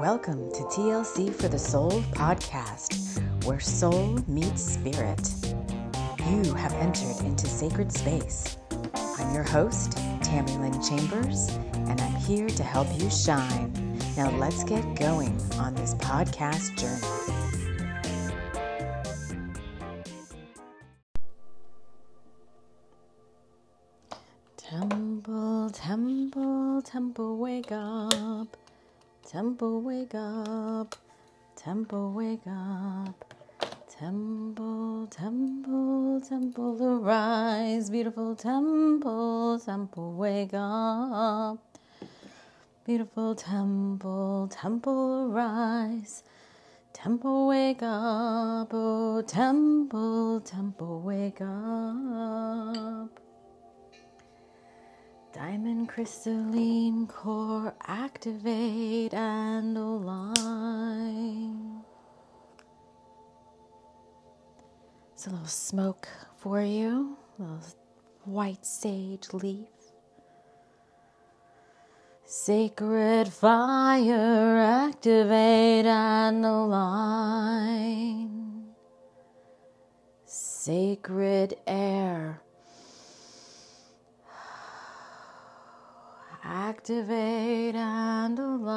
Welcome to TLC for the Soul podcast, where soul meets spirit. You have entered into sacred space. I'm your host, Tammy Lynn Chambers, and I'm here to help you shine. Now let's get going on this podcast journey. Wake up. Temple, wake up. Temple, temple, temple, arise. Beautiful temple, temple, wake up. Beautiful temple, temple, arise. Temple, wake up. Oh, temple, temple, wake up. Diamond crystalline core activate and align. It's a little smoke for you, a little white sage leaf. Sacred fire activate and align. Sacred air activate and align.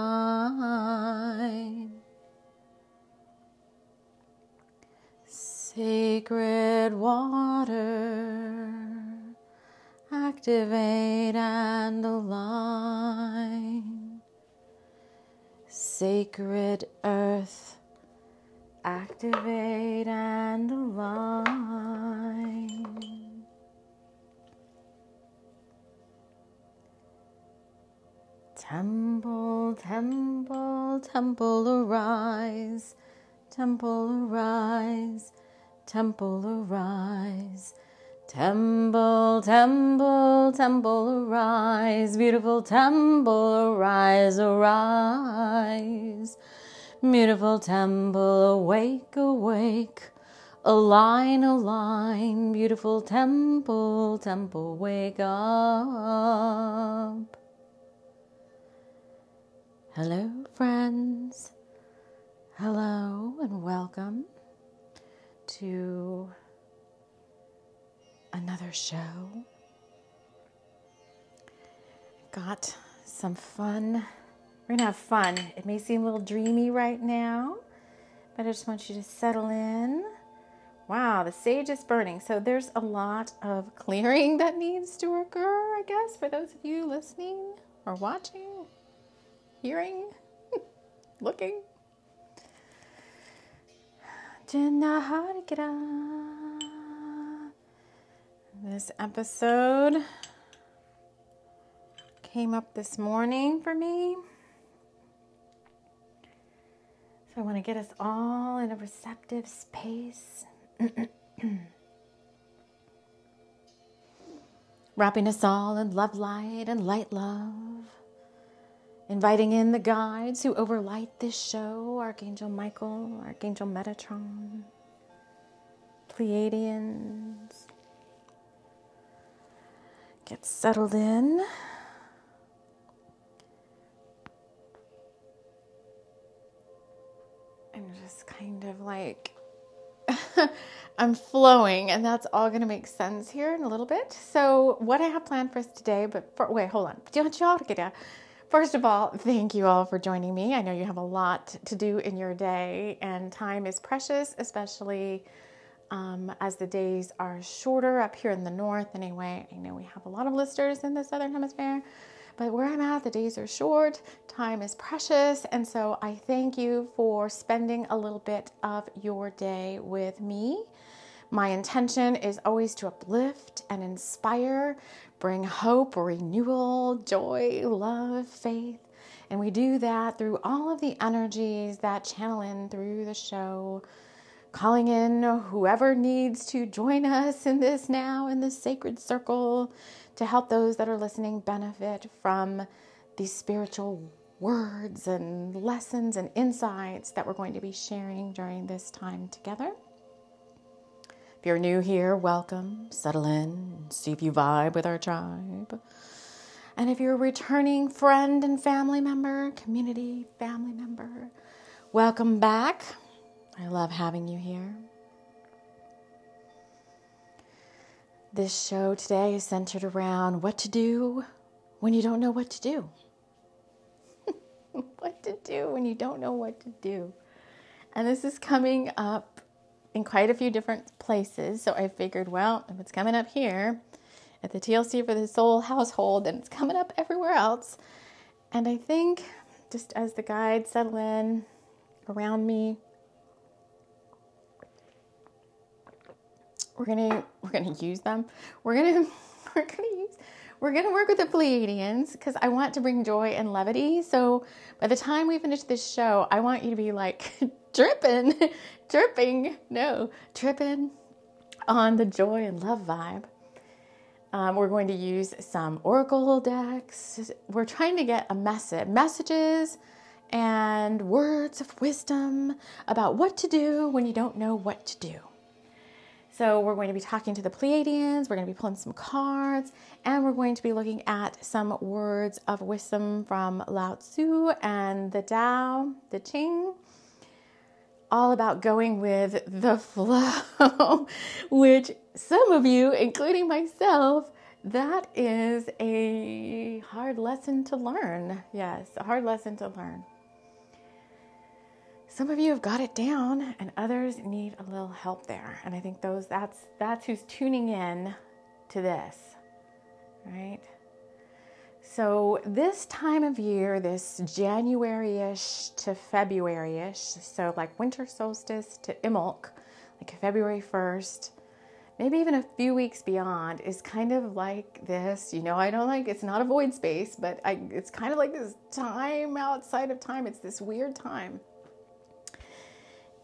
Sacred water, activate and align. Sacred earth, activate and align. Temple, temple, temple arise, temple arise, temple arise. Temple, temple, temple arise, beautiful temple arise, arise. Beautiful temple, awake, awake, align, align, beautiful temple, temple, wake up. Hello, friends. Hello, and welcome to another show. Got some fun. We're going to have fun. It may seem a little dreamy right now, but I just want you to settle in. Wow, the sage is burning. So there's a lot of clearing that needs to occur, I guess, for those of you listening or watching hearing, looking. This episode came up this morning for me. So I want to get us all in a receptive space. Wrapping us all in love light and light love inviting in the guides who overlight this show Archangel Michael, Archangel Metatron, Pleiadians. Get settled in. And just kind of like I'm flowing, and that's all going to make sense here in a little bit. So, what I have planned for us today, but for, wait, hold on. First of all, thank you all for joining me. I know you have a lot to do in your day, and time is precious, especially um, as the days are shorter up here in the north. Anyway, I know we have a lot of listeners in the southern hemisphere, but where I'm at, the days are short, time is precious, and so I thank you for spending a little bit of your day with me. My intention is always to uplift and inspire, bring hope, renewal, joy, love, faith. And we do that through all of the energies that channel in through the show, calling in whoever needs to join us in this now, in this sacred circle, to help those that are listening benefit from these spiritual words and lessons and insights that we're going to be sharing during this time together. You're new here, welcome. Settle in, see if you vibe with our tribe. And if you're a returning friend and family member, community family member, welcome back. I love having you here. This show today is centered around what to do when you don't know what to do. what to do when you don't know what to do. And this is coming up in quite a few different places. So I figured, well, if it's coming up here at the TLC for the Soul household, then it's coming up everywhere else. And I think just as the guides settle in around me, we're gonna we're gonna use them. We're gonna we're gonna use we're gonna work with the Pleiadians because I want to bring joy and levity. So by the time we finish this show, I want you to be like dripping, dripping, no, tripping on the joy and love vibe. Um, we're going to use some oracle decks. We're trying to get a message, messages and words of wisdom about what to do when you don't know what to do. So, we're going to be talking to the Pleiadians, we're going to be pulling some cards, and we're going to be looking at some words of wisdom from Lao Tzu and the Tao, the Ching, all about going with the flow, which some of you, including myself, that is a hard lesson to learn. Yes, a hard lesson to learn. Some of you have got it down and others need a little help there. And I think those that's that's who's tuning in to this. Right? So, this time of year, this January ish to February ish, so like winter solstice to Imbolc, like February 1st, maybe even a few weeks beyond, is kind of like this. You know, I don't like it's not a void space, but I, it's kind of like this time outside of time. It's this weird time.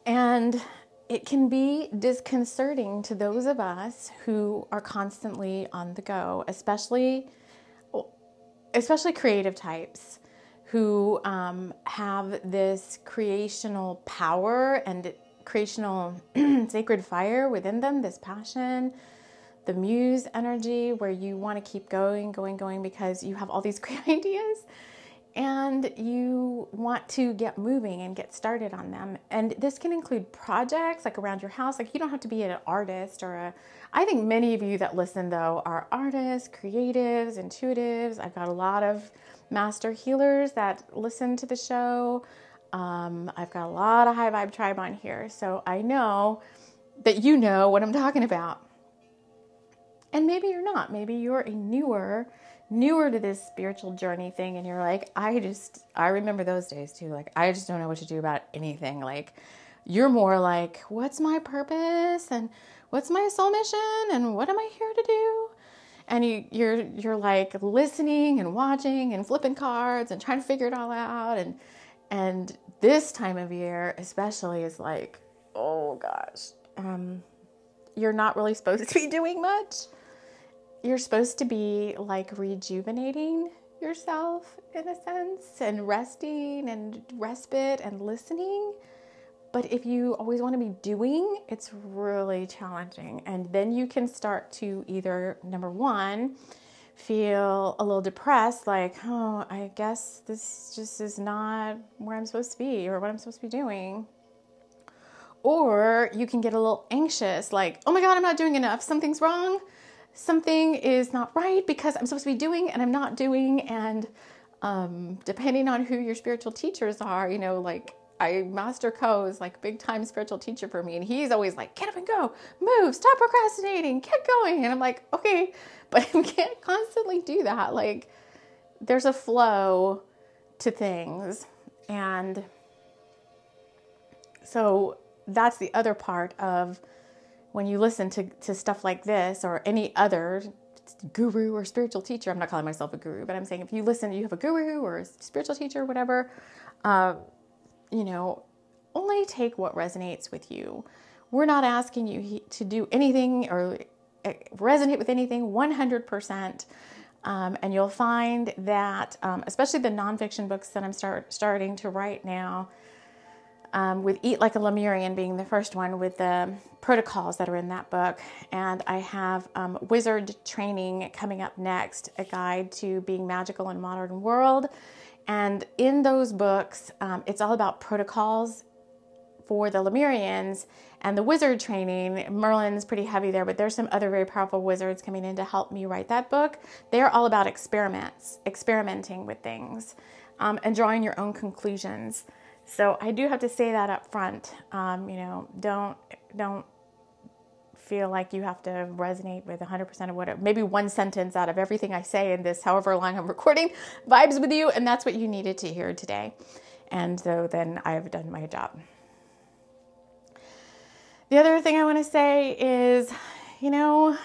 And it can be disconcerting to those of us who are constantly on the go, especially especially creative types who um, have this creational power and creational sacred fire within them, this passion, the muse energy, where you want to keep going, going, going because you have all these great ideas and you want to get moving and get started on them. And this can include projects like around your house. Like you don't have to be an artist or a. I think many of you that listen though are artists, creatives, intuitives. I've got a lot of master healers that listen to the show. Um, I've got a lot of high vibe tribe on here, so I know that you know what I'm talking about. And maybe you're not. Maybe you're a newer newer to this spiritual journey thing and you're like, I just, I remember those days too. Like, I just don't know what to do about anything. Like, you're more like, what's my purpose and what's my soul mission and what am I here to do? And you, you're you're like listening and watching and flipping cards and trying to figure it all out and and this time of year especially is like oh gosh um, you're not really supposed to be doing much you're supposed to be like rejuvenating yourself in a sense and resting and respite and listening. But if you always want to be doing, it's really challenging. And then you can start to either, number one, feel a little depressed, like, oh, I guess this just is not where I'm supposed to be or what I'm supposed to be doing. Or you can get a little anxious, like, oh my God, I'm not doing enough. Something's wrong something is not right because I'm supposed to be doing and I'm not doing. And um, depending on who your spiritual teachers are, you know, like I Master Co is like big time spiritual teacher for me, and he's always like, "Get up and go, move, stop procrastinating, get going." And I'm like, "Okay," but I can't constantly do that. Like, there's a flow to things, and so that's the other part of when you listen to, to stuff like this or any other guru or spiritual teacher, I'm not calling myself a guru, but I'm saying if you listen, you have a guru or a spiritual teacher, whatever, uh, you know, only take what resonates with you. We're not asking you to do anything or uh, resonate with anything 100%. Um, and you'll find that, um, especially the nonfiction books that I'm start, starting to write now, um, with Eat Like a Lemurian being the first one with the protocols that are in that book. And I have um, Wizard Training coming up next, a guide to being magical in modern world. And in those books, um, it's all about protocols for the Lemurians and the wizard training. Merlin's pretty heavy there, but there's some other very powerful wizards coming in to help me write that book. They're all about experiments, experimenting with things, um, and drawing your own conclusions. So I do have to say that up front. Um, you know, don't don't feel like you have to resonate with 100% of what it, maybe one sentence out of everything I say in this, however long I'm recording, vibes with you, and that's what you needed to hear today. And so then I've done my job. The other thing I want to say is, you know,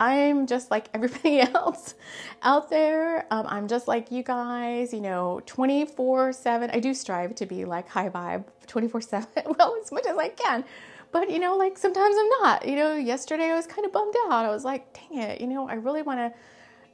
I'm just like everybody else out there. Um, I'm just like you guys, you know, 24 7. I do strive to be like high vibe 24 7, well, as much as I can. But, you know, like sometimes I'm not. You know, yesterday I was kind of bummed out. I was like, dang it, you know, I really want to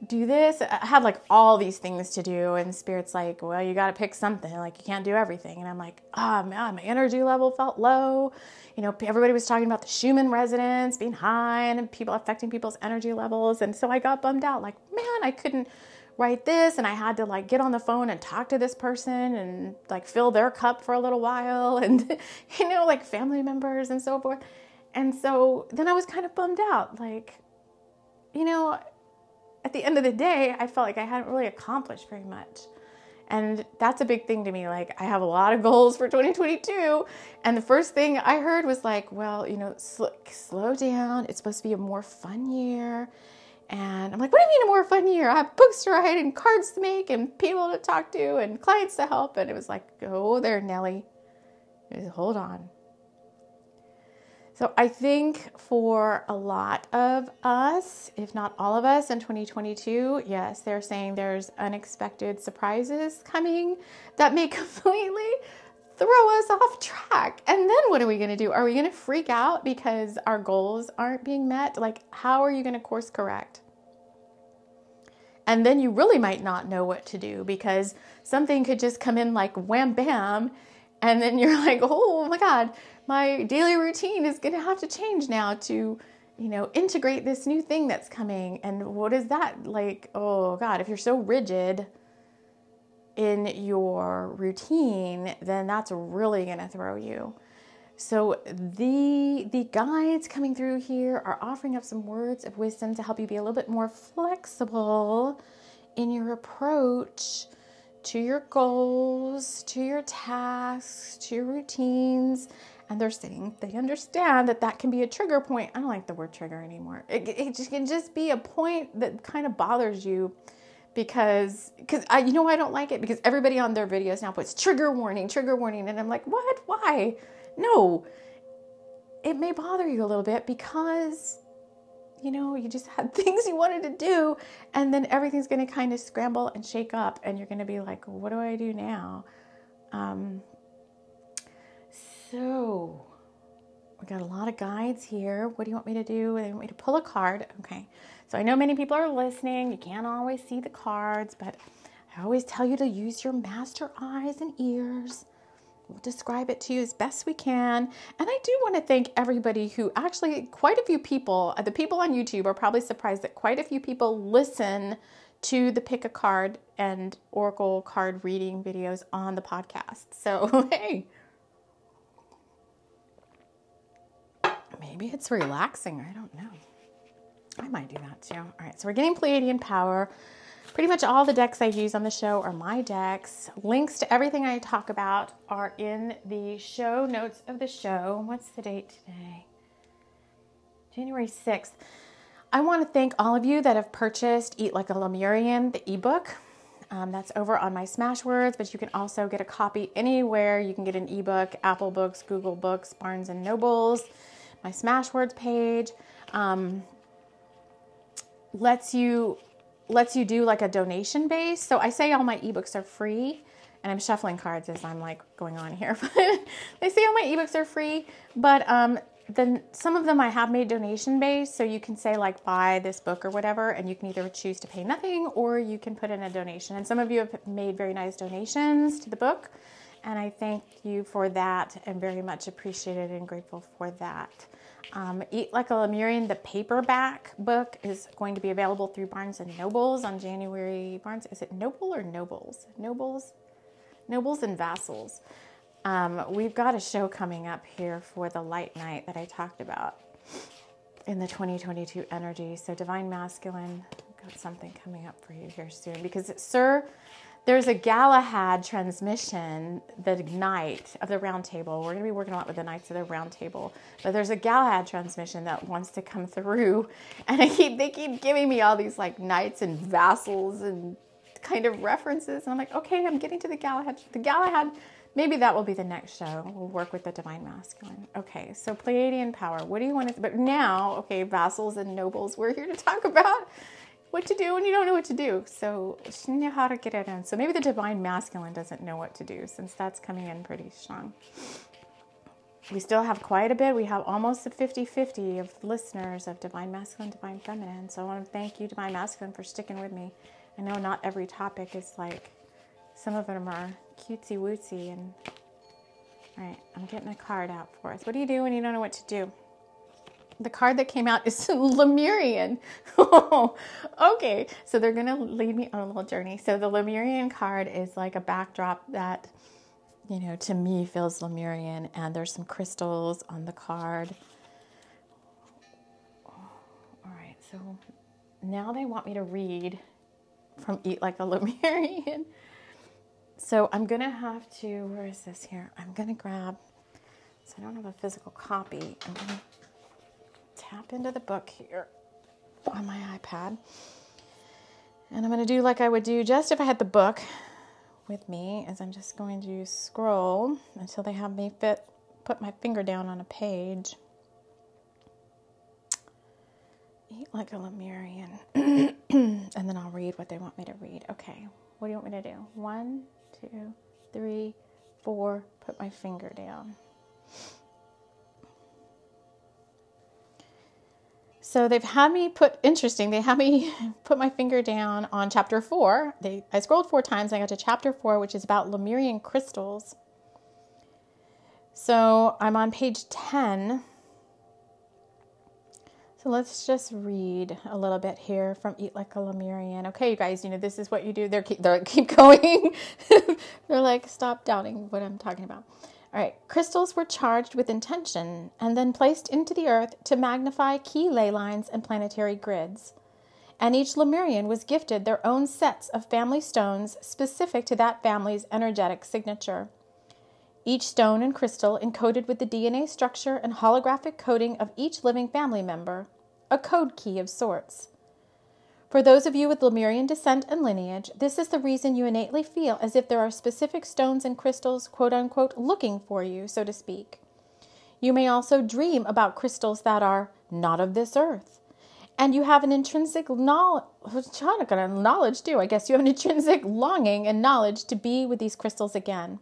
do this. I had like all these things to do, and Spirit's like, well, you got to pick something. Like, you can't do everything. And I'm like, oh, man, my energy level felt low. You know, everybody was talking about the Schumann resonance being high and people affecting people's energy levels. And so I got bummed out, like, man, I couldn't write this. And I had to like get on the phone and talk to this person and like fill their cup for a little while and, you know, like family members and so forth. And so then I was kind of bummed out, like, you know, at the end of the day, I felt like I hadn't really accomplished very much. And that's a big thing to me. Like, I have a lot of goals for 2022. And the first thing I heard was like, well, you know, sl- slow down. It's supposed to be a more fun year. And I'm like, what do you mean a more fun year? I have books to write and cards to make and people to talk to and clients to help. And it was like, oh, there, Nellie. Hold on. So I think for a lot of us, if not all of us in 2022, yes, they're saying there's unexpected surprises coming that may completely throw us off track. And then what are we going to do? Are we going to freak out because our goals aren't being met? Like, how are you going to course correct? And then you really might not know what to do because something could just come in like wham bam. And then you're like, oh my God, my daily routine is going to have to change now to you know integrate this new thing that's coming. And what is that? Like oh god if you're so rigid in your routine then that's really going to throw you. So the the guides coming through here are offering up some words of wisdom to help you be a little bit more flexible in your approach to your goals, to your tasks, to your routines, and they're saying they understand that that can be a trigger point. I don't like the word trigger anymore. It, it can just be a point that kind of bothers you because because I you know I don't like it because everybody on their videos now puts trigger warning, trigger warning, and I'm like, what? Why? No. It may bother you a little bit because you know you just had things you wanted to do, and then everything's going to kind of scramble and shake up, and you're going to be like, what do I do now? Um, so, we got a lot of guides here. What do you want me to do? They want me to pull a card. Okay. So, I know many people are listening. You can't always see the cards, but I always tell you to use your master eyes and ears. We'll describe it to you as best we can. And I do want to thank everybody who actually, quite a few people, uh, the people on YouTube are probably surprised that quite a few people listen to the pick a card and oracle card reading videos on the podcast. So, hey, Maybe it's relaxing. I don't know. I might do that too. All right, so we're getting Pleiadian power. Pretty much all the decks I use on the show are my decks. Links to everything I talk about are in the show notes of the show. What's the date today? January 6th. I want to thank all of you that have purchased Eat Like a Lemurian, the ebook. Um, that's over on my Smashwords, but you can also get a copy anywhere. You can get an ebook, Apple Books, Google Books, Barnes and Nobles my Smashwords page. Um, lets you lets you do like a donation base. So I say all my ebooks are free, and I'm shuffling cards as I'm like going on here. But they say all my ebooks are free, but um, then some of them I have made donation based. So you can say like buy this book or whatever, and you can either choose to pay nothing or you can put in a donation. And some of you have made very nice donations to the book And I thank you for that and very much appreciated and grateful for that. Um, Eat Like a Lemurian, the paperback book, is going to be available through Barnes and Nobles on January. Barnes, is it Noble or Nobles? Nobles, Nobles and Vassals. Um, we've got a show coming up here for the light night that I talked about in the 2022 energy. So, Divine Masculine, got something coming up for you here soon because, Sir there's a Galahad transmission, the knight of the round table. We're going to be working a lot with the Knights of the Round Table, but there's a Galahad transmission that wants to come through, and I keep they keep giving me all these like knights and vassals and kind of references, and I'm like, okay, I'm getting to the Galahad. The Galahad, maybe that will be the next show. We'll work with the divine masculine. Okay, so Pleiadian power. What do you want to? But now, okay, vassals and nobles. We're here to talk about what to do when you don't know what to do. So she knew how to get it in. So maybe the divine masculine doesn't know what to do since that's coming in pretty strong. We still have quite a bit. We have almost a 50-50 of listeners of divine masculine, divine feminine. So I want to thank you, divine masculine, for sticking with me. I know not every topic is like some of them are cutesy wootsy and all right, I'm getting a card out for us. What do you do when you don't know what to do? The card that came out is Lemurian. okay, so they're going to lead me on a little journey. So the Lemurian card is like a backdrop that, you know, to me feels Lemurian, and there's some crystals on the card. All right, so now they want me to read from Eat Like a Lemurian. So I'm going to have to, where is this here? I'm going to grab, so I don't have a physical copy. I'm going to tap into the book here on my iPad. And I'm going to do like I would do just if I had the book with me, as I'm just going to scroll until they have me fit, put my finger down on a page. Eat like a Lemurian. and then I'll read what they want me to read. Okay, what do you want me to do? One, two, three, four, put my finger down. So they've had me put interesting. They had me put my finger down on chapter four. They I scrolled four times. I got to chapter four, which is about Lemurian crystals. So I'm on page ten. So let's just read a little bit here from Eat Like a Lemurian. Okay, you guys, you know this is what you do. They're keep, they're keep going. they're like stop doubting what I'm talking about. All right, crystals were charged with intention and then placed into the earth to magnify key ley lines and planetary grids. And each Lemurian was gifted their own sets of family stones specific to that family's energetic signature. Each stone and crystal encoded with the DNA structure and holographic coding of each living family member, a code key of sorts. For those of you with Lemurian descent and lineage, this is the reason you innately feel as if there are specific stones and crystals, quote unquote, looking for you, so to speak. You may also dream about crystals that are not of this earth. And you have an intrinsic knowledge, knowledge too. I guess you have an intrinsic longing and knowledge to be with these crystals again.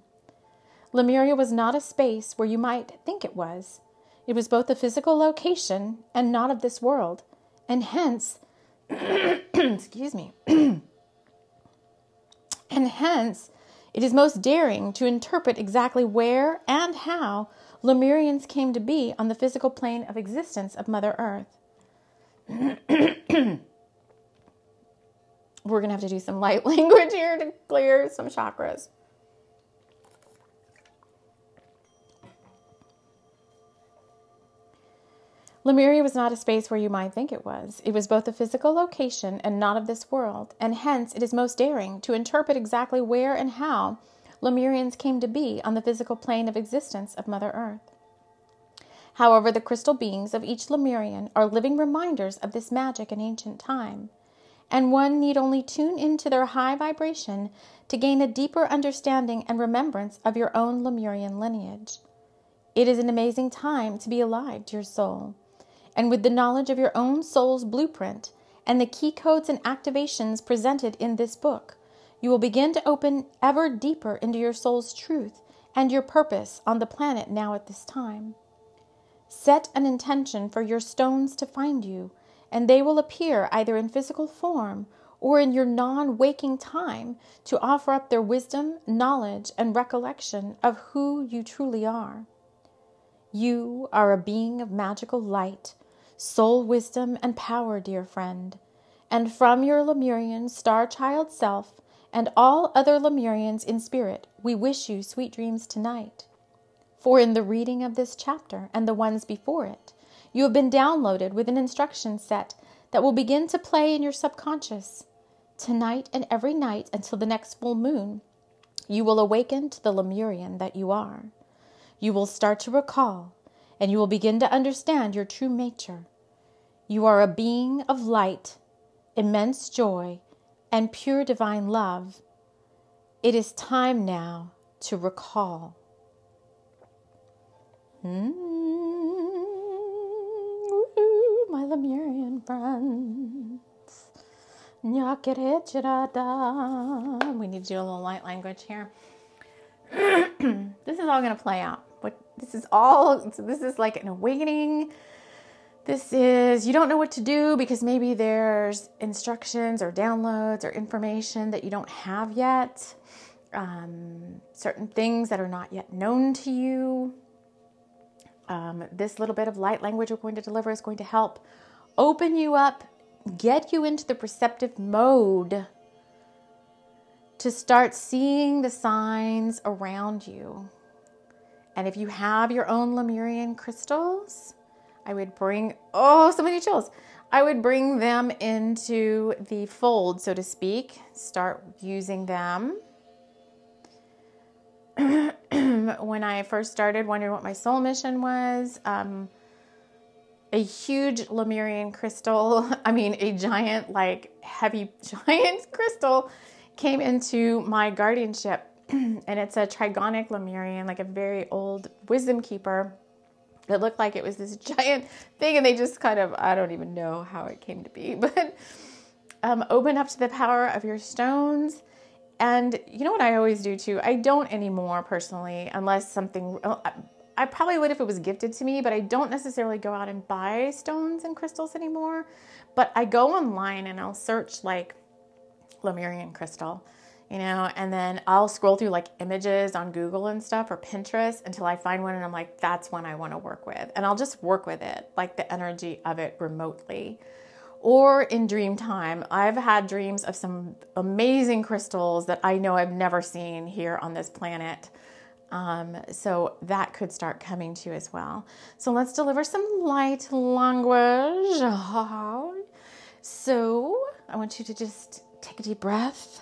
Lemuria was not a space where you might think it was. It was both a physical location and not of this world, and hence excuse me, and hence it is most daring to interpret exactly where and how Lemurians came to be on the physical plane of existence of Mother Earth. We're going to have to do some light language here to clear some chakras. Lemuria was not a space where you might think it was. It was both a physical location and not of this world, and hence it is most daring to interpret exactly where and how Lemurians came to be on the physical plane of existence of Mother Earth. However, the crystal beings of each Lemurian are living reminders of this magic in ancient time, and one need only tune into their high vibration to gain a deeper understanding and remembrance of your own Lemurian lineage. It is an amazing time to be alive, dear soul and with the knowledge of your own soul's blueprint and the key codes and activations presented in this book, you will begin to open ever deeper into your soul's truth and your purpose on the planet now at this time. Set an intention for your stones to find you, and they will appear either in physical form or in your non waking time to offer up their wisdom, knowledge, and recollection of who you truly are. You are a being of magical light, soul wisdom, and power, dear friend. And from your Lemurian star child self and all other Lemurians in spirit, we wish you sweet dreams tonight. For in the reading of this chapter and the ones before it, you have been downloaded with an instruction set that will begin to play in your subconscious. Tonight and every night until the next full moon, you will awaken to the Lemurian that you are. You will start to recall, and you will begin to understand your true nature. You are a being of light, immense joy, and pure divine love. It is time now to recall. Mm-hmm. my Lemurian friends. We need to do a little light language here. this is all going to play out. But this is all, this is like an awakening. This is, you don't know what to do because maybe there's instructions or downloads or information that you don't have yet. Um, certain things that are not yet known to you. Um, this little bit of light language we're going to deliver is going to help open you up, get you into the perceptive mode to start seeing the signs around you. And if you have your own Lemurian crystals, I would bring, oh, so many chills. I would bring them into the fold, so to speak. Start using them. when I first started wondering what my soul mission was, um, a huge Lemurian crystal, I mean, a giant, like heavy, giant crystal came into my guardianship. and it's a trigonic Lemurian, like a very old wisdom keeper. It looked like it was this giant thing, and they just kind of, I don't even know how it came to be, but um, open up to the power of your stones and you know what I always do too? I don't anymore personally, unless something. I probably would if it was gifted to me, but I don't necessarily go out and buy stones and crystals anymore. But I go online and I'll search like Lemurian crystal, you know, and then I'll scroll through like images on Google and stuff or Pinterest until I find one and I'm like, that's one I want to work with. And I'll just work with it, like the energy of it remotely or in dream time. I've had dreams of some amazing crystals that I know I've never seen here on this planet. Um, so that could start coming to you as well. So let's deliver some light language. So I want you to just take a deep breath,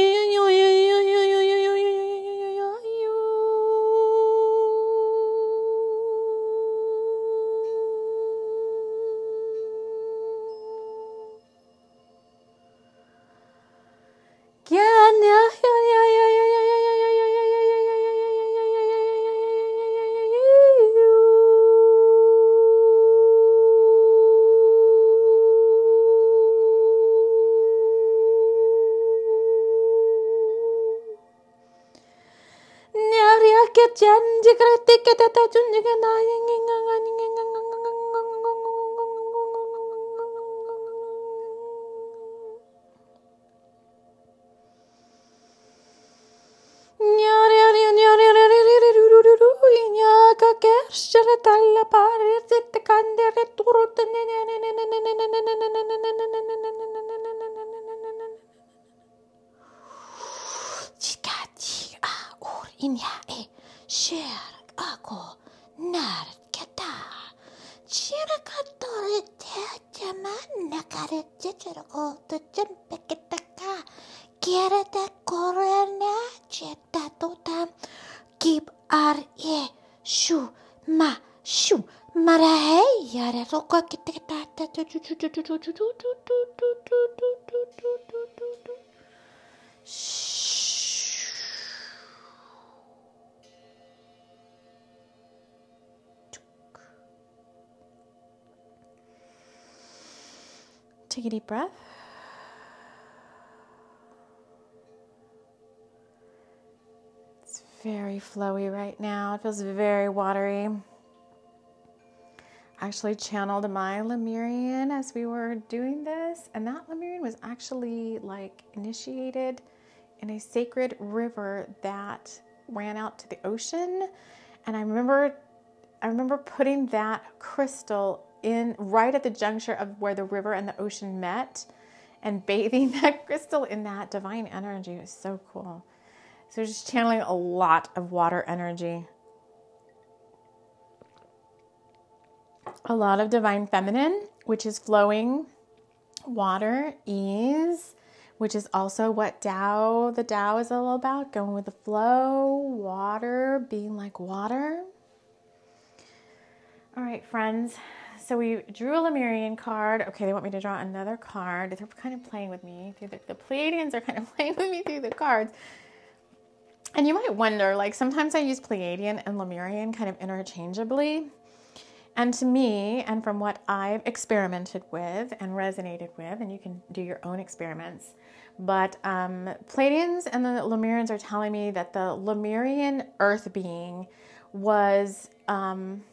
la pared te cande returte Chica chica ur in ya e share ako nar kata Chira katorete jaman nakarete chero Take a deep breath. It's very flowy right now. It feels very watery. Actually channeled my Lemurian as we were doing this, and that Lemurian was actually like initiated in a sacred river that ran out to the ocean. And I remember I remember putting that crystal in right at the juncture of where the river and the ocean met and bathing that crystal in that divine energy. It was so cool. So just channeling a lot of water energy. A lot of divine feminine, which is flowing water, ease, which is also what Tao, the Tao is all about, going with the flow, water, being like water. All right, friends. So we drew a Lemurian card. Okay, they want me to draw another card. They're kind of playing with me. The, the Pleiadians are kind of playing with me through the cards. And you might wonder, like sometimes I use Pleiadian and Lemurian kind of interchangeably. And to me, and from what I've experimented with and resonated with, and you can do your own experiments, but um, Pleiadians and the Lemurians are telling me that the Lemurian earth being was um,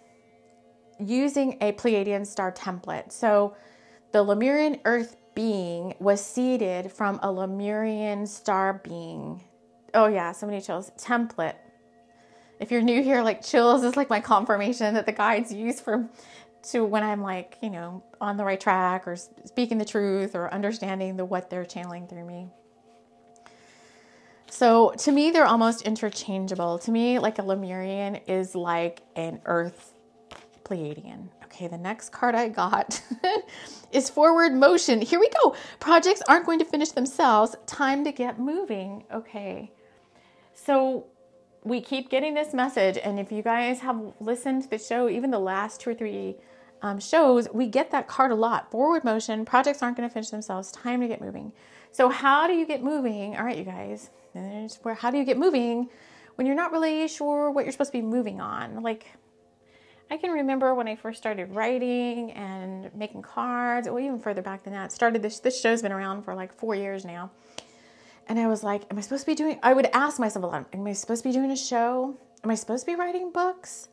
using a Pleiadian star template. So the Lemurian earth being was seeded from a Lemurian star being. Oh, yeah, so many chills. Template. If you're new here, like chills is like my confirmation that the guides use for to when I'm like, you know, on the right track or speaking the truth or understanding the what they're channeling through me. So to me, they're almost interchangeable. To me, like a Lemurian is like an Earth Pleiadian. Okay, the next card I got is forward motion. Here we go. Projects aren't going to finish themselves. Time to get moving. Okay. So we keep getting this message. And if you guys have listened to the show, even the last two or three um, shows, we get that card a lot. Forward motion, projects aren't going to finish themselves. Time to get moving. So, how do you get moving? All right, you guys, where, how do you get moving when you're not really sure what you're supposed to be moving on? Like, I can remember when I first started writing and making cards, or even further back than that. Started this this show's been around for like four years now. And I was like, am I supposed to be doing I would ask myself a lot, am I supposed to be doing a show? Am I supposed to be writing books?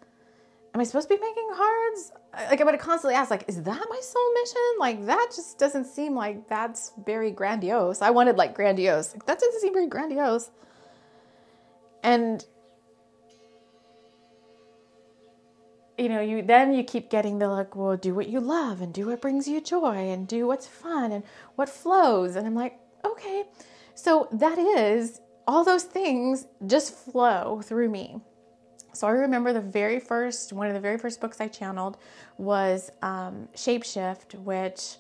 Am I supposed to be making cards? Like I would constantly ask, like, is that my soul mission? Like that just doesn't seem like that's very grandiose. I wanted like grandiose. Like, that doesn't seem very grandiose. And you know, you then you keep getting the like, well, do what you love and do what brings you joy and do what's fun and what flows. And I'm like, okay. So that is all those things just flow through me. So I remember the very first, one of the very first books I channeled was um, Shapeshift, which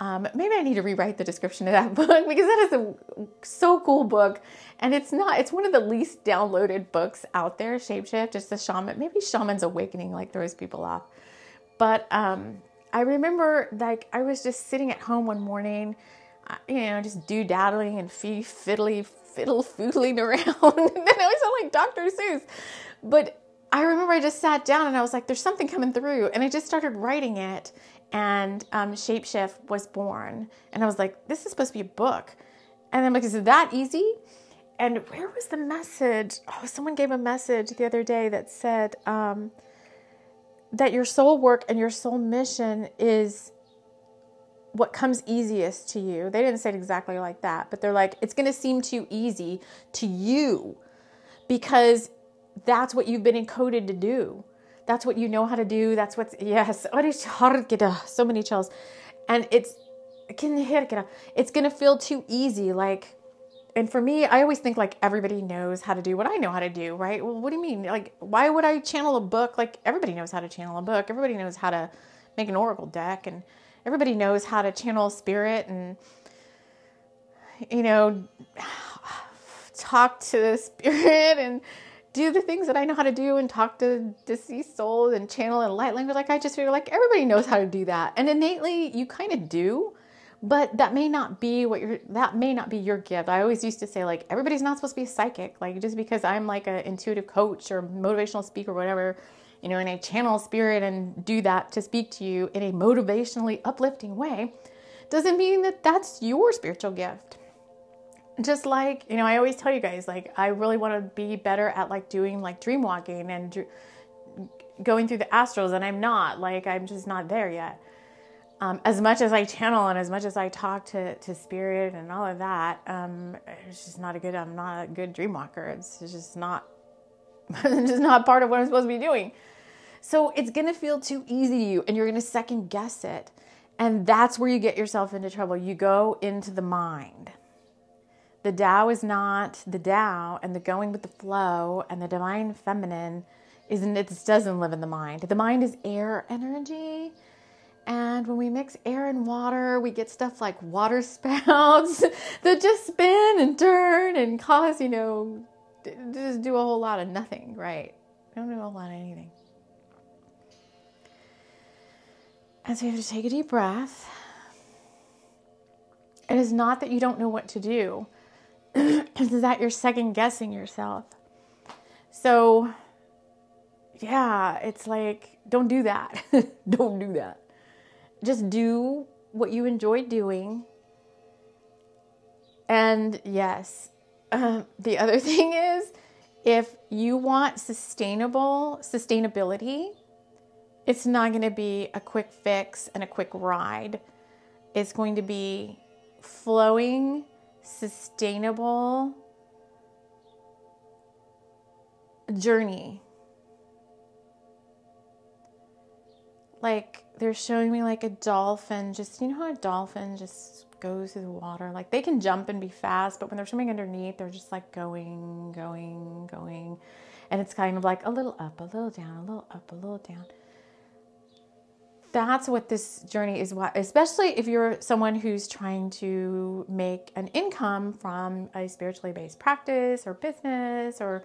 um, maybe I need to rewrite the description of that book because that is a so cool book, and it's not. It's one of the least downloaded books out there. Shapeshift, just the shaman. Maybe Shaman's Awakening like throws people off, but um, I remember like I was just sitting at home one morning, you know, just do daddling and fee fiddly fiddle foodling around, and then I always was like Dr. Seuss, but I remember I just sat down and I was like, there's something coming through. And I just started writing it and um, Shapeshift was born. And I was like, this is supposed to be a book. And I'm like, is it that easy? And where was the message? Oh, someone gave a message the other day that said um, that your soul work and your soul mission is what comes easiest to you. They didn't say it exactly like that, but they're like, it's going to seem too easy to you because that's what you've been encoded to do. That's what you know how to do. That's what's, yes, so many chills. And it's, it's going to feel too easy. Like, and for me, I always think like everybody knows how to do what I know how to do, right? Well, what do you mean? Like, why would I channel a book? Like, everybody knows how to channel a book. Everybody knows how to make an oracle deck, and everybody knows how to channel spirit and, you know, talk to the spirit and do the things that I know how to do and talk to deceased souls and channel in light language. Like I just feel like everybody knows how to do that. And innately you kind of do, but that may not be what your that may not be your gift. I always used to say like everybody's not supposed to be psychic. Like just because I'm like an intuitive coach or motivational speaker or whatever, you know, and I channel spirit and do that to speak to you in a motivationally uplifting way doesn't mean that that's your spiritual gift. Just like, you know, I always tell you guys, like, I really want to be better at like doing like dream walking and dr- going through the astrals, and I'm not. Like, I'm just not there yet. Um, as much as I channel and as much as I talk to, to spirit and all of that, um, it's just not a good, I'm not a good dream walker. It's just not, just not part of what I'm supposed to be doing. So it's going to feel too easy to you and you're going to second guess it. And that's where you get yourself into trouble. You go into the mind. The Tao is not the Tao, and the going with the flow and the divine feminine isn't it doesn't live in the mind. The mind is air energy. And when we mix air and water, we get stuff like water spouts that just spin and turn and cause, you know, just do a whole lot of nothing, right? don't do a whole lot of anything. And so you have to take a deep breath. It is not that you don't know what to do, it's that you're second guessing yourself. So, yeah, it's like, don't do that. don't do that. Just do what you enjoy doing. And yes, um, the other thing is if you want sustainable sustainability, it's not going to be a quick fix and a quick ride. It's going to be flowing, sustainable journey. Like they're showing me like a dolphin, just you know how a dolphin just goes through the water. Like they can jump and be fast, but when they're swimming underneath, they're just like going, going, going. And it's kind of like a little up, a little down, a little up, a little down that's what this journey is what especially if you're someone who's trying to make an income from a spiritually based practice or business or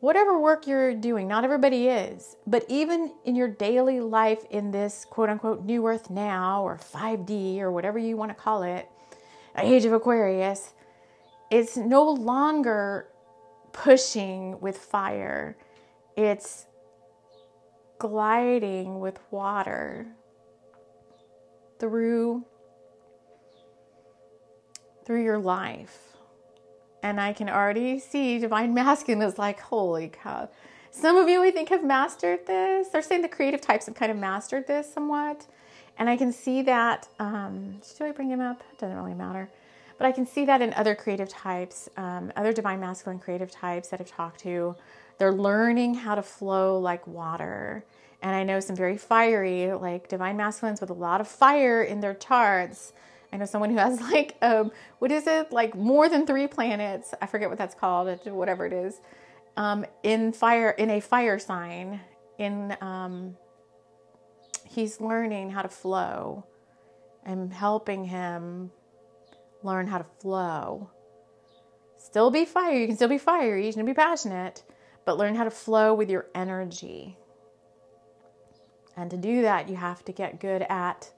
whatever work you're doing. Not everybody is. But even in your daily life in this quote unquote new earth now or 5d or whatever you want to call it age of aquarius it's no longer pushing with fire. It's gliding with water through through your life. And I can already see divine masculine is like, holy cow. Some of you I think have mastered this. They're saying the creative types have kind of mastered this somewhat. And I can see that. Um, should I bring him up? Doesn't really matter. But I can see that in other creative types, um, other divine masculine creative types that I've talked to they're learning how to flow like water. And I know some very fiery, like divine masculines with a lot of fire in their charts. I know someone who has like, um, what is it? Like more than three planets. I forget what that's called, whatever it is. Um, in fire, in a fire sign, in, um, he's learning how to flow. I'm helping him learn how to flow. Still be fire. You can still be fiery. You can be passionate, but learn how to flow with your energy. And to do that, you have to get good at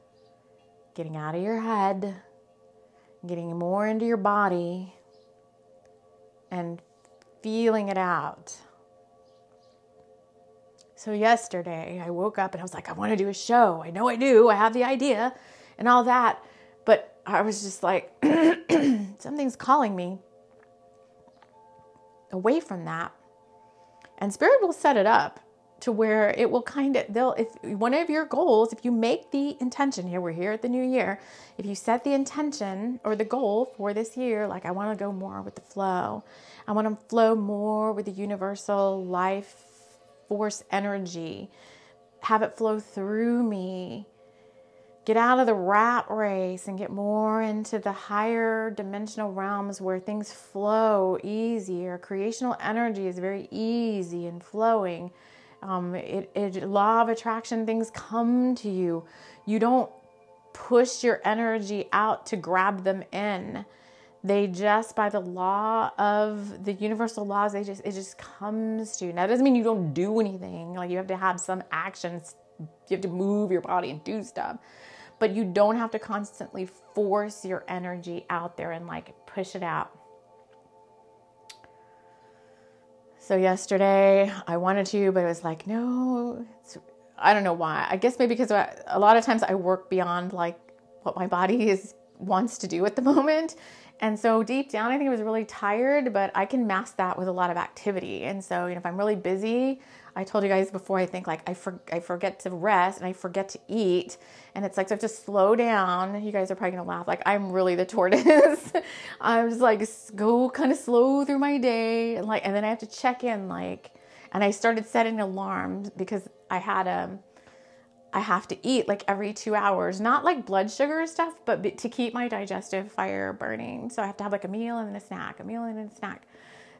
getting out of your head, getting more into your body, and feeling it out. So, yesterday, I woke up and I was like, I want to do a show. I know I do. I have the idea and all that. But I was just like, something's calling me away from that. And spirit will set it up to where it will kind of they'll if one of your goals if you make the intention here we're here at the new year if you set the intention or the goal for this year like i want to go more with the flow. I want to flow more with the universal life force energy. Have it flow through me get out of the rat race and get more into the higher dimensional realms where things flow easier. Creational energy is very easy and flowing. Um, it, it law of attraction things come to you. You don't push your energy out to grab them in. They just by the law of the universal laws, they just it just comes to you. Now it doesn't mean you don't do anything. Like you have to have some actions. You have to move your body and do stuff but you don't have to constantly force your energy out there and like push it out. So yesterday I wanted to, but it was like, no, I don't know why. I guess maybe because a lot of times I work beyond like what my body is wants to do at the moment. And so deep down, I think I was really tired, but I can mask that with a lot of activity. And so, you know, if I'm really busy, I told you guys before, I think like I, for, I forget to rest and I forget to eat. And it's like, so I have to slow down. You guys are probably gonna laugh. Like, I'm really the tortoise. I'm just like, go kind of slow through my day. And like, and then I have to check in, like, and I started setting alarms because I had a, um, I have to eat like every two hours, not like blood sugar stuff, but to keep my digestive fire burning. So I have to have like a meal and then a snack, a meal and then a snack.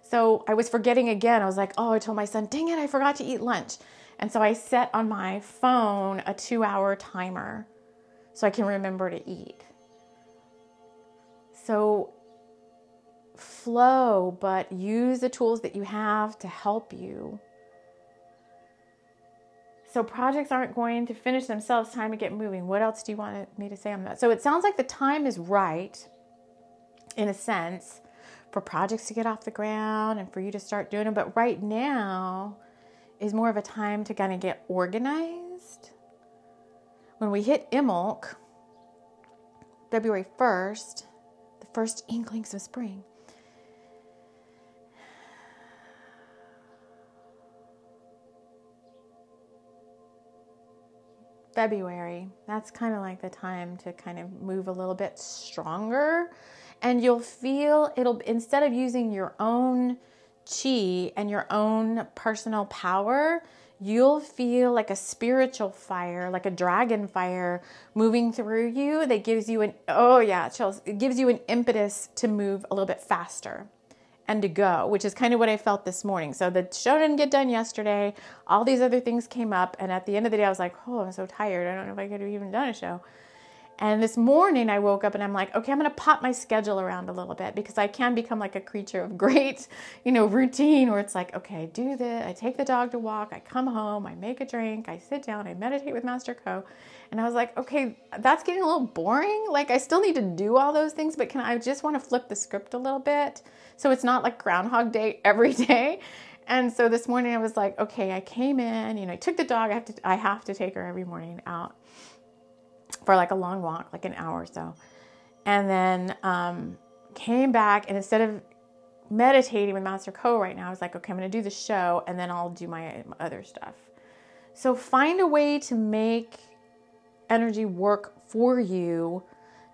So I was forgetting again. I was like, oh, I told my son, dang it, I forgot to eat lunch. And so I set on my phone a two hour timer so I can remember to eat. So flow, but use the tools that you have to help you so projects aren't going to finish themselves. Time to get moving. What else do you want me to say on that? So it sounds like the time is right, in a sense, for projects to get off the ground and for you to start doing them. But right now is more of a time to kind of get organized. When we hit Imbolc, February 1st, the first inklings of spring, February, that's kind of like the time to kind of move a little bit stronger. And you'll feel it'll, instead of using your own chi and your own personal power, you'll feel like a spiritual fire, like a dragon fire moving through you that gives you an, oh yeah, chills, it gives you an impetus to move a little bit faster and to go, which is kind of what I felt this morning. So the show didn't get done yesterday. All these other things came up. And at the end of the day, I was like, oh, I'm so tired. I don't know if I could have even done a show. And this morning I woke up and I'm like, okay, I'm going to pop my schedule around a little bit because I can become like a creature of great, you know, routine where it's like, okay, I do this, I take the dog to walk, I come home, I make a drink, I sit down, I meditate with Master Co. And I was like, okay, that's getting a little boring. Like I still need to do all those things, but can I just want to flip the script a little bit? So it's not like Groundhog Day every day. And so this morning I was like, okay, I came in, you know, I took the dog. I have to, I have to take her every morning out for like a long walk, like an hour or so. And then um, came back and instead of meditating with Master Co right now, I was like, okay, I'm going to do the show and then I'll do my, my other stuff. So find a way to make energy work for you,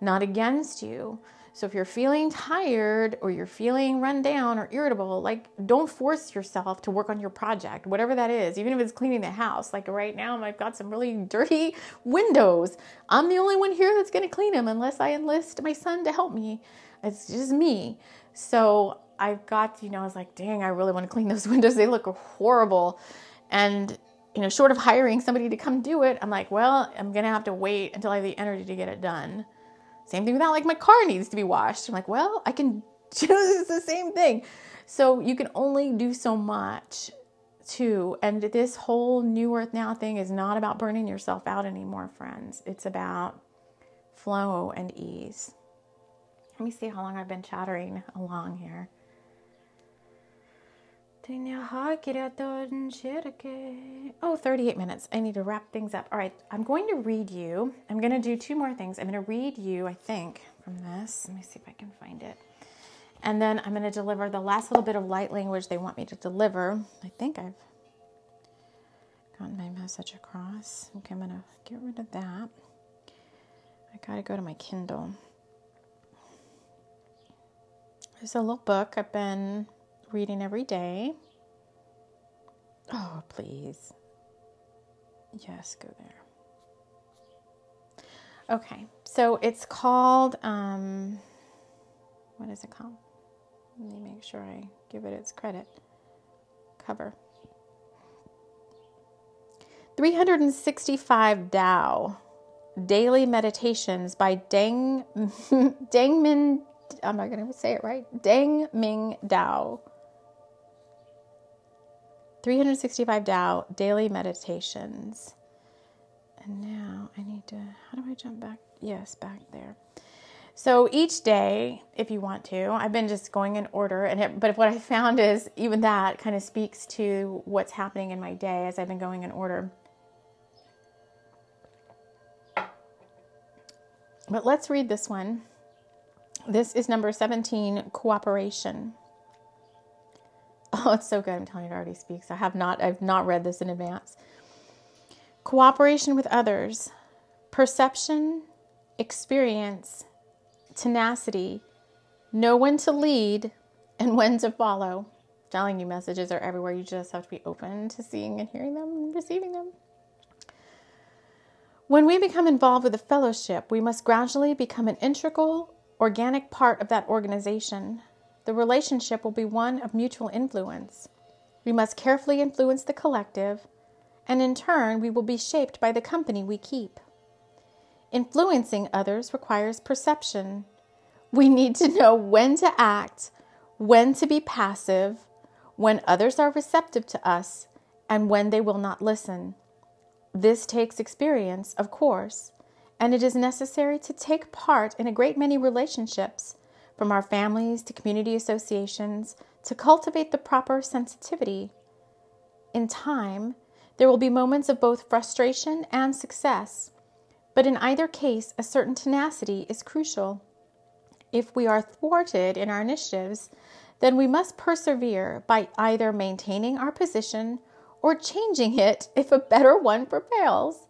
not against you. So if you're feeling tired or you're feeling run down or irritable, like don't force yourself to work on your project, whatever that is, even if it's cleaning the house. Like right now, I've got some really dirty windows. I'm the only one here that's going to clean them unless I enlist my son to help me. It's just me. So I've got, you know, I was like, dang, I really want to clean those windows. They look horrible. And you know, short of hiring somebody to come do it, I'm like, well, I'm going to have to wait until I have the energy to get it done. Same thing with that, like my car needs to be washed. I'm like, well, I can it's the same thing. So you can only do so much too. And this whole new earth now thing is not about burning yourself out anymore, friends. It's about flow and ease. Let me see how long I've been chattering along here. Oh, 38 minutes. I need to wrap things up. All right, I'm going to read you. I'm going to do two more things. I'm going to read you, I think, from this. Let me see if I can find it. And then I'm going to deliver the last little bit of light language they want me to deliver. I think I've gotten my message across. Okay, I'm going to get rid of that. I got to go to my Kindle. There's a little book I've been reading every day. Oh, please. Yes, go there. Okay, so it's called, um, what is it called? Let me make sure I give it its credit. Cover. 365 Tao Daily Meditations by Deng, Deng Min, I'm not going to say it right, Deng Ming Dao. 365 Tao daily meditations. And now I need to, how do I jump back? Yes, back there. So each day, if you want to, I've been just going in order, and it, but what I found is even that kind of speaks to what's happening in my day as I've been going in order. But let's read this one. This is number 17 cooperation. Oh, it's so good. I'm telling you, it already speaks. I have not, I've not read this in advance. Cooperation with others, perception, experience, tenacity, know when to lead and when to follow. telling you, messages are everywhere. You just have to be open to seeing and hearing them and receiving them. When we become involved with a fellowship, we must gradually become an integral, organic part of that organization the relationship will be one of mutual influence. We must carefully influence the collective, and in turn, we will be shaped by the company we keep. Influencing others requires perception. We need to know when to act, when to be passive, when others are receptive to us, and when they will not listen. This takes experience, of course, and it is necessary to take part in a great many relationships from our families to community associations, to cultivate the proper sensitivity. In time, there will be moments of both frustration and success, but in either case, a certain tenacity is crucial. If we are thwarted in our initiatives, then we must persevere by either maintaining our position or changing it if a better one prevails.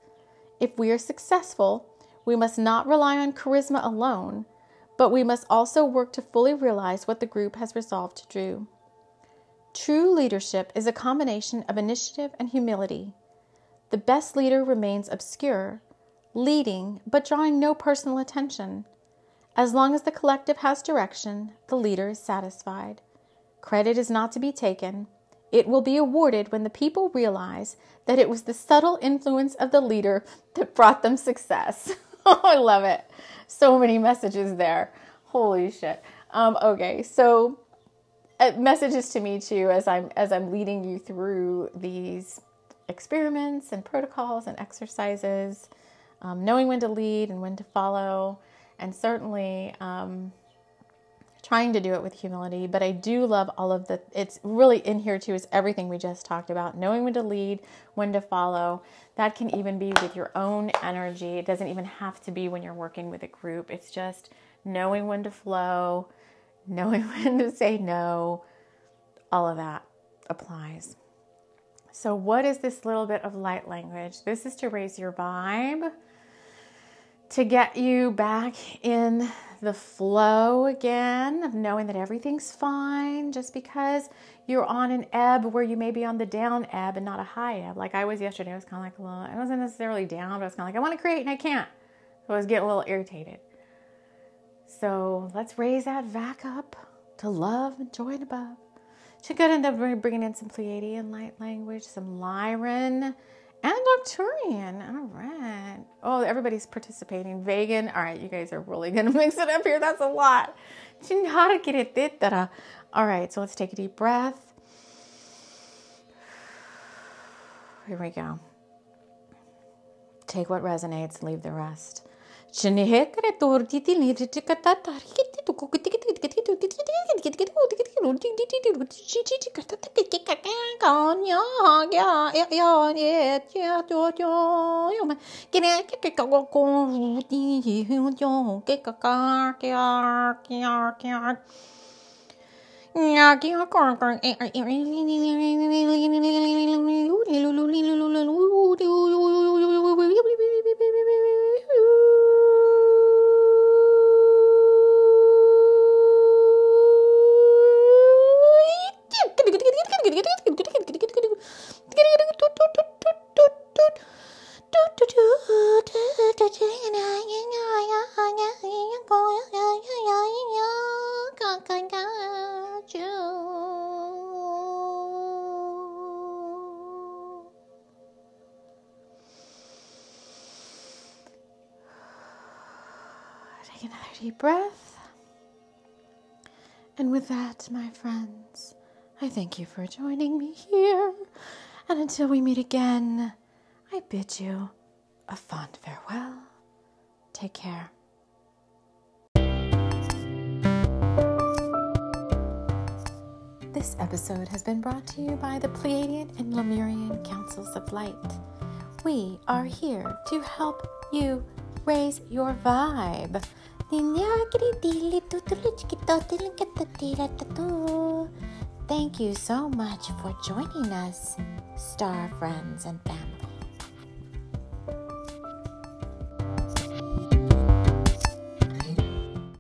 If we are successful, we must not rely on charisma alone, but we must also work to fully realize what the group has resolved to do. True leadership is a combination of initiative and humility. The best leader remains obscure, leading but drawing no personal attention. As long as the collective has direction, the leader is satisfied. Credit is not to be taken. It will be awarded when the people realize that it was the subtle influence of the leader that brought them success. I love it so many messages there. Holy shit. Um, okay, so uh, messages to me too as I'm as I'm leading you through these experiments and protocols and exercises, um, knowing when to lead and when to follow, and certainly um, trying to do it with humility. But I do love all of the. It's really in here too. Is everything we just talked about, knowing when to lead, when to follow. That can even be with your own energy. It doesn't even have to be when you're working with a group. It's just knowing when to flow, knowing when to say no. All of that applies. So, what is this little bit of light language? This is to raise your vibe, to get you back in the flow again of knowing that everything's fine just because you're on an ebb where you may be on the down ebb and not a high ebb. Like I was yesterday, I was kind of like a little, I wasn't necessarily down, but I was kind of like, I want to create and I can't. So I was getting a little irritated. So let's raise that back up to love and joy and above. Should go end up bringing in some Pleiadian light language, some Lyran and Arcturian. All right. Oh, everybody's participating. Vegan. All right, you guys are really going to mix it up here. That's a lot. All right, so let's take a deep breath. Here we go. Take what resonates, leave the rest. With that, my friends, I thank you for joining me here. And until we meet again, I bid you a fond farewell. Take care. This episode has been brought to you by the Pleiadian and Lemurian Councils of Light. We are here to help you raise your vibe. Thank you so much for joining us, star friends and family.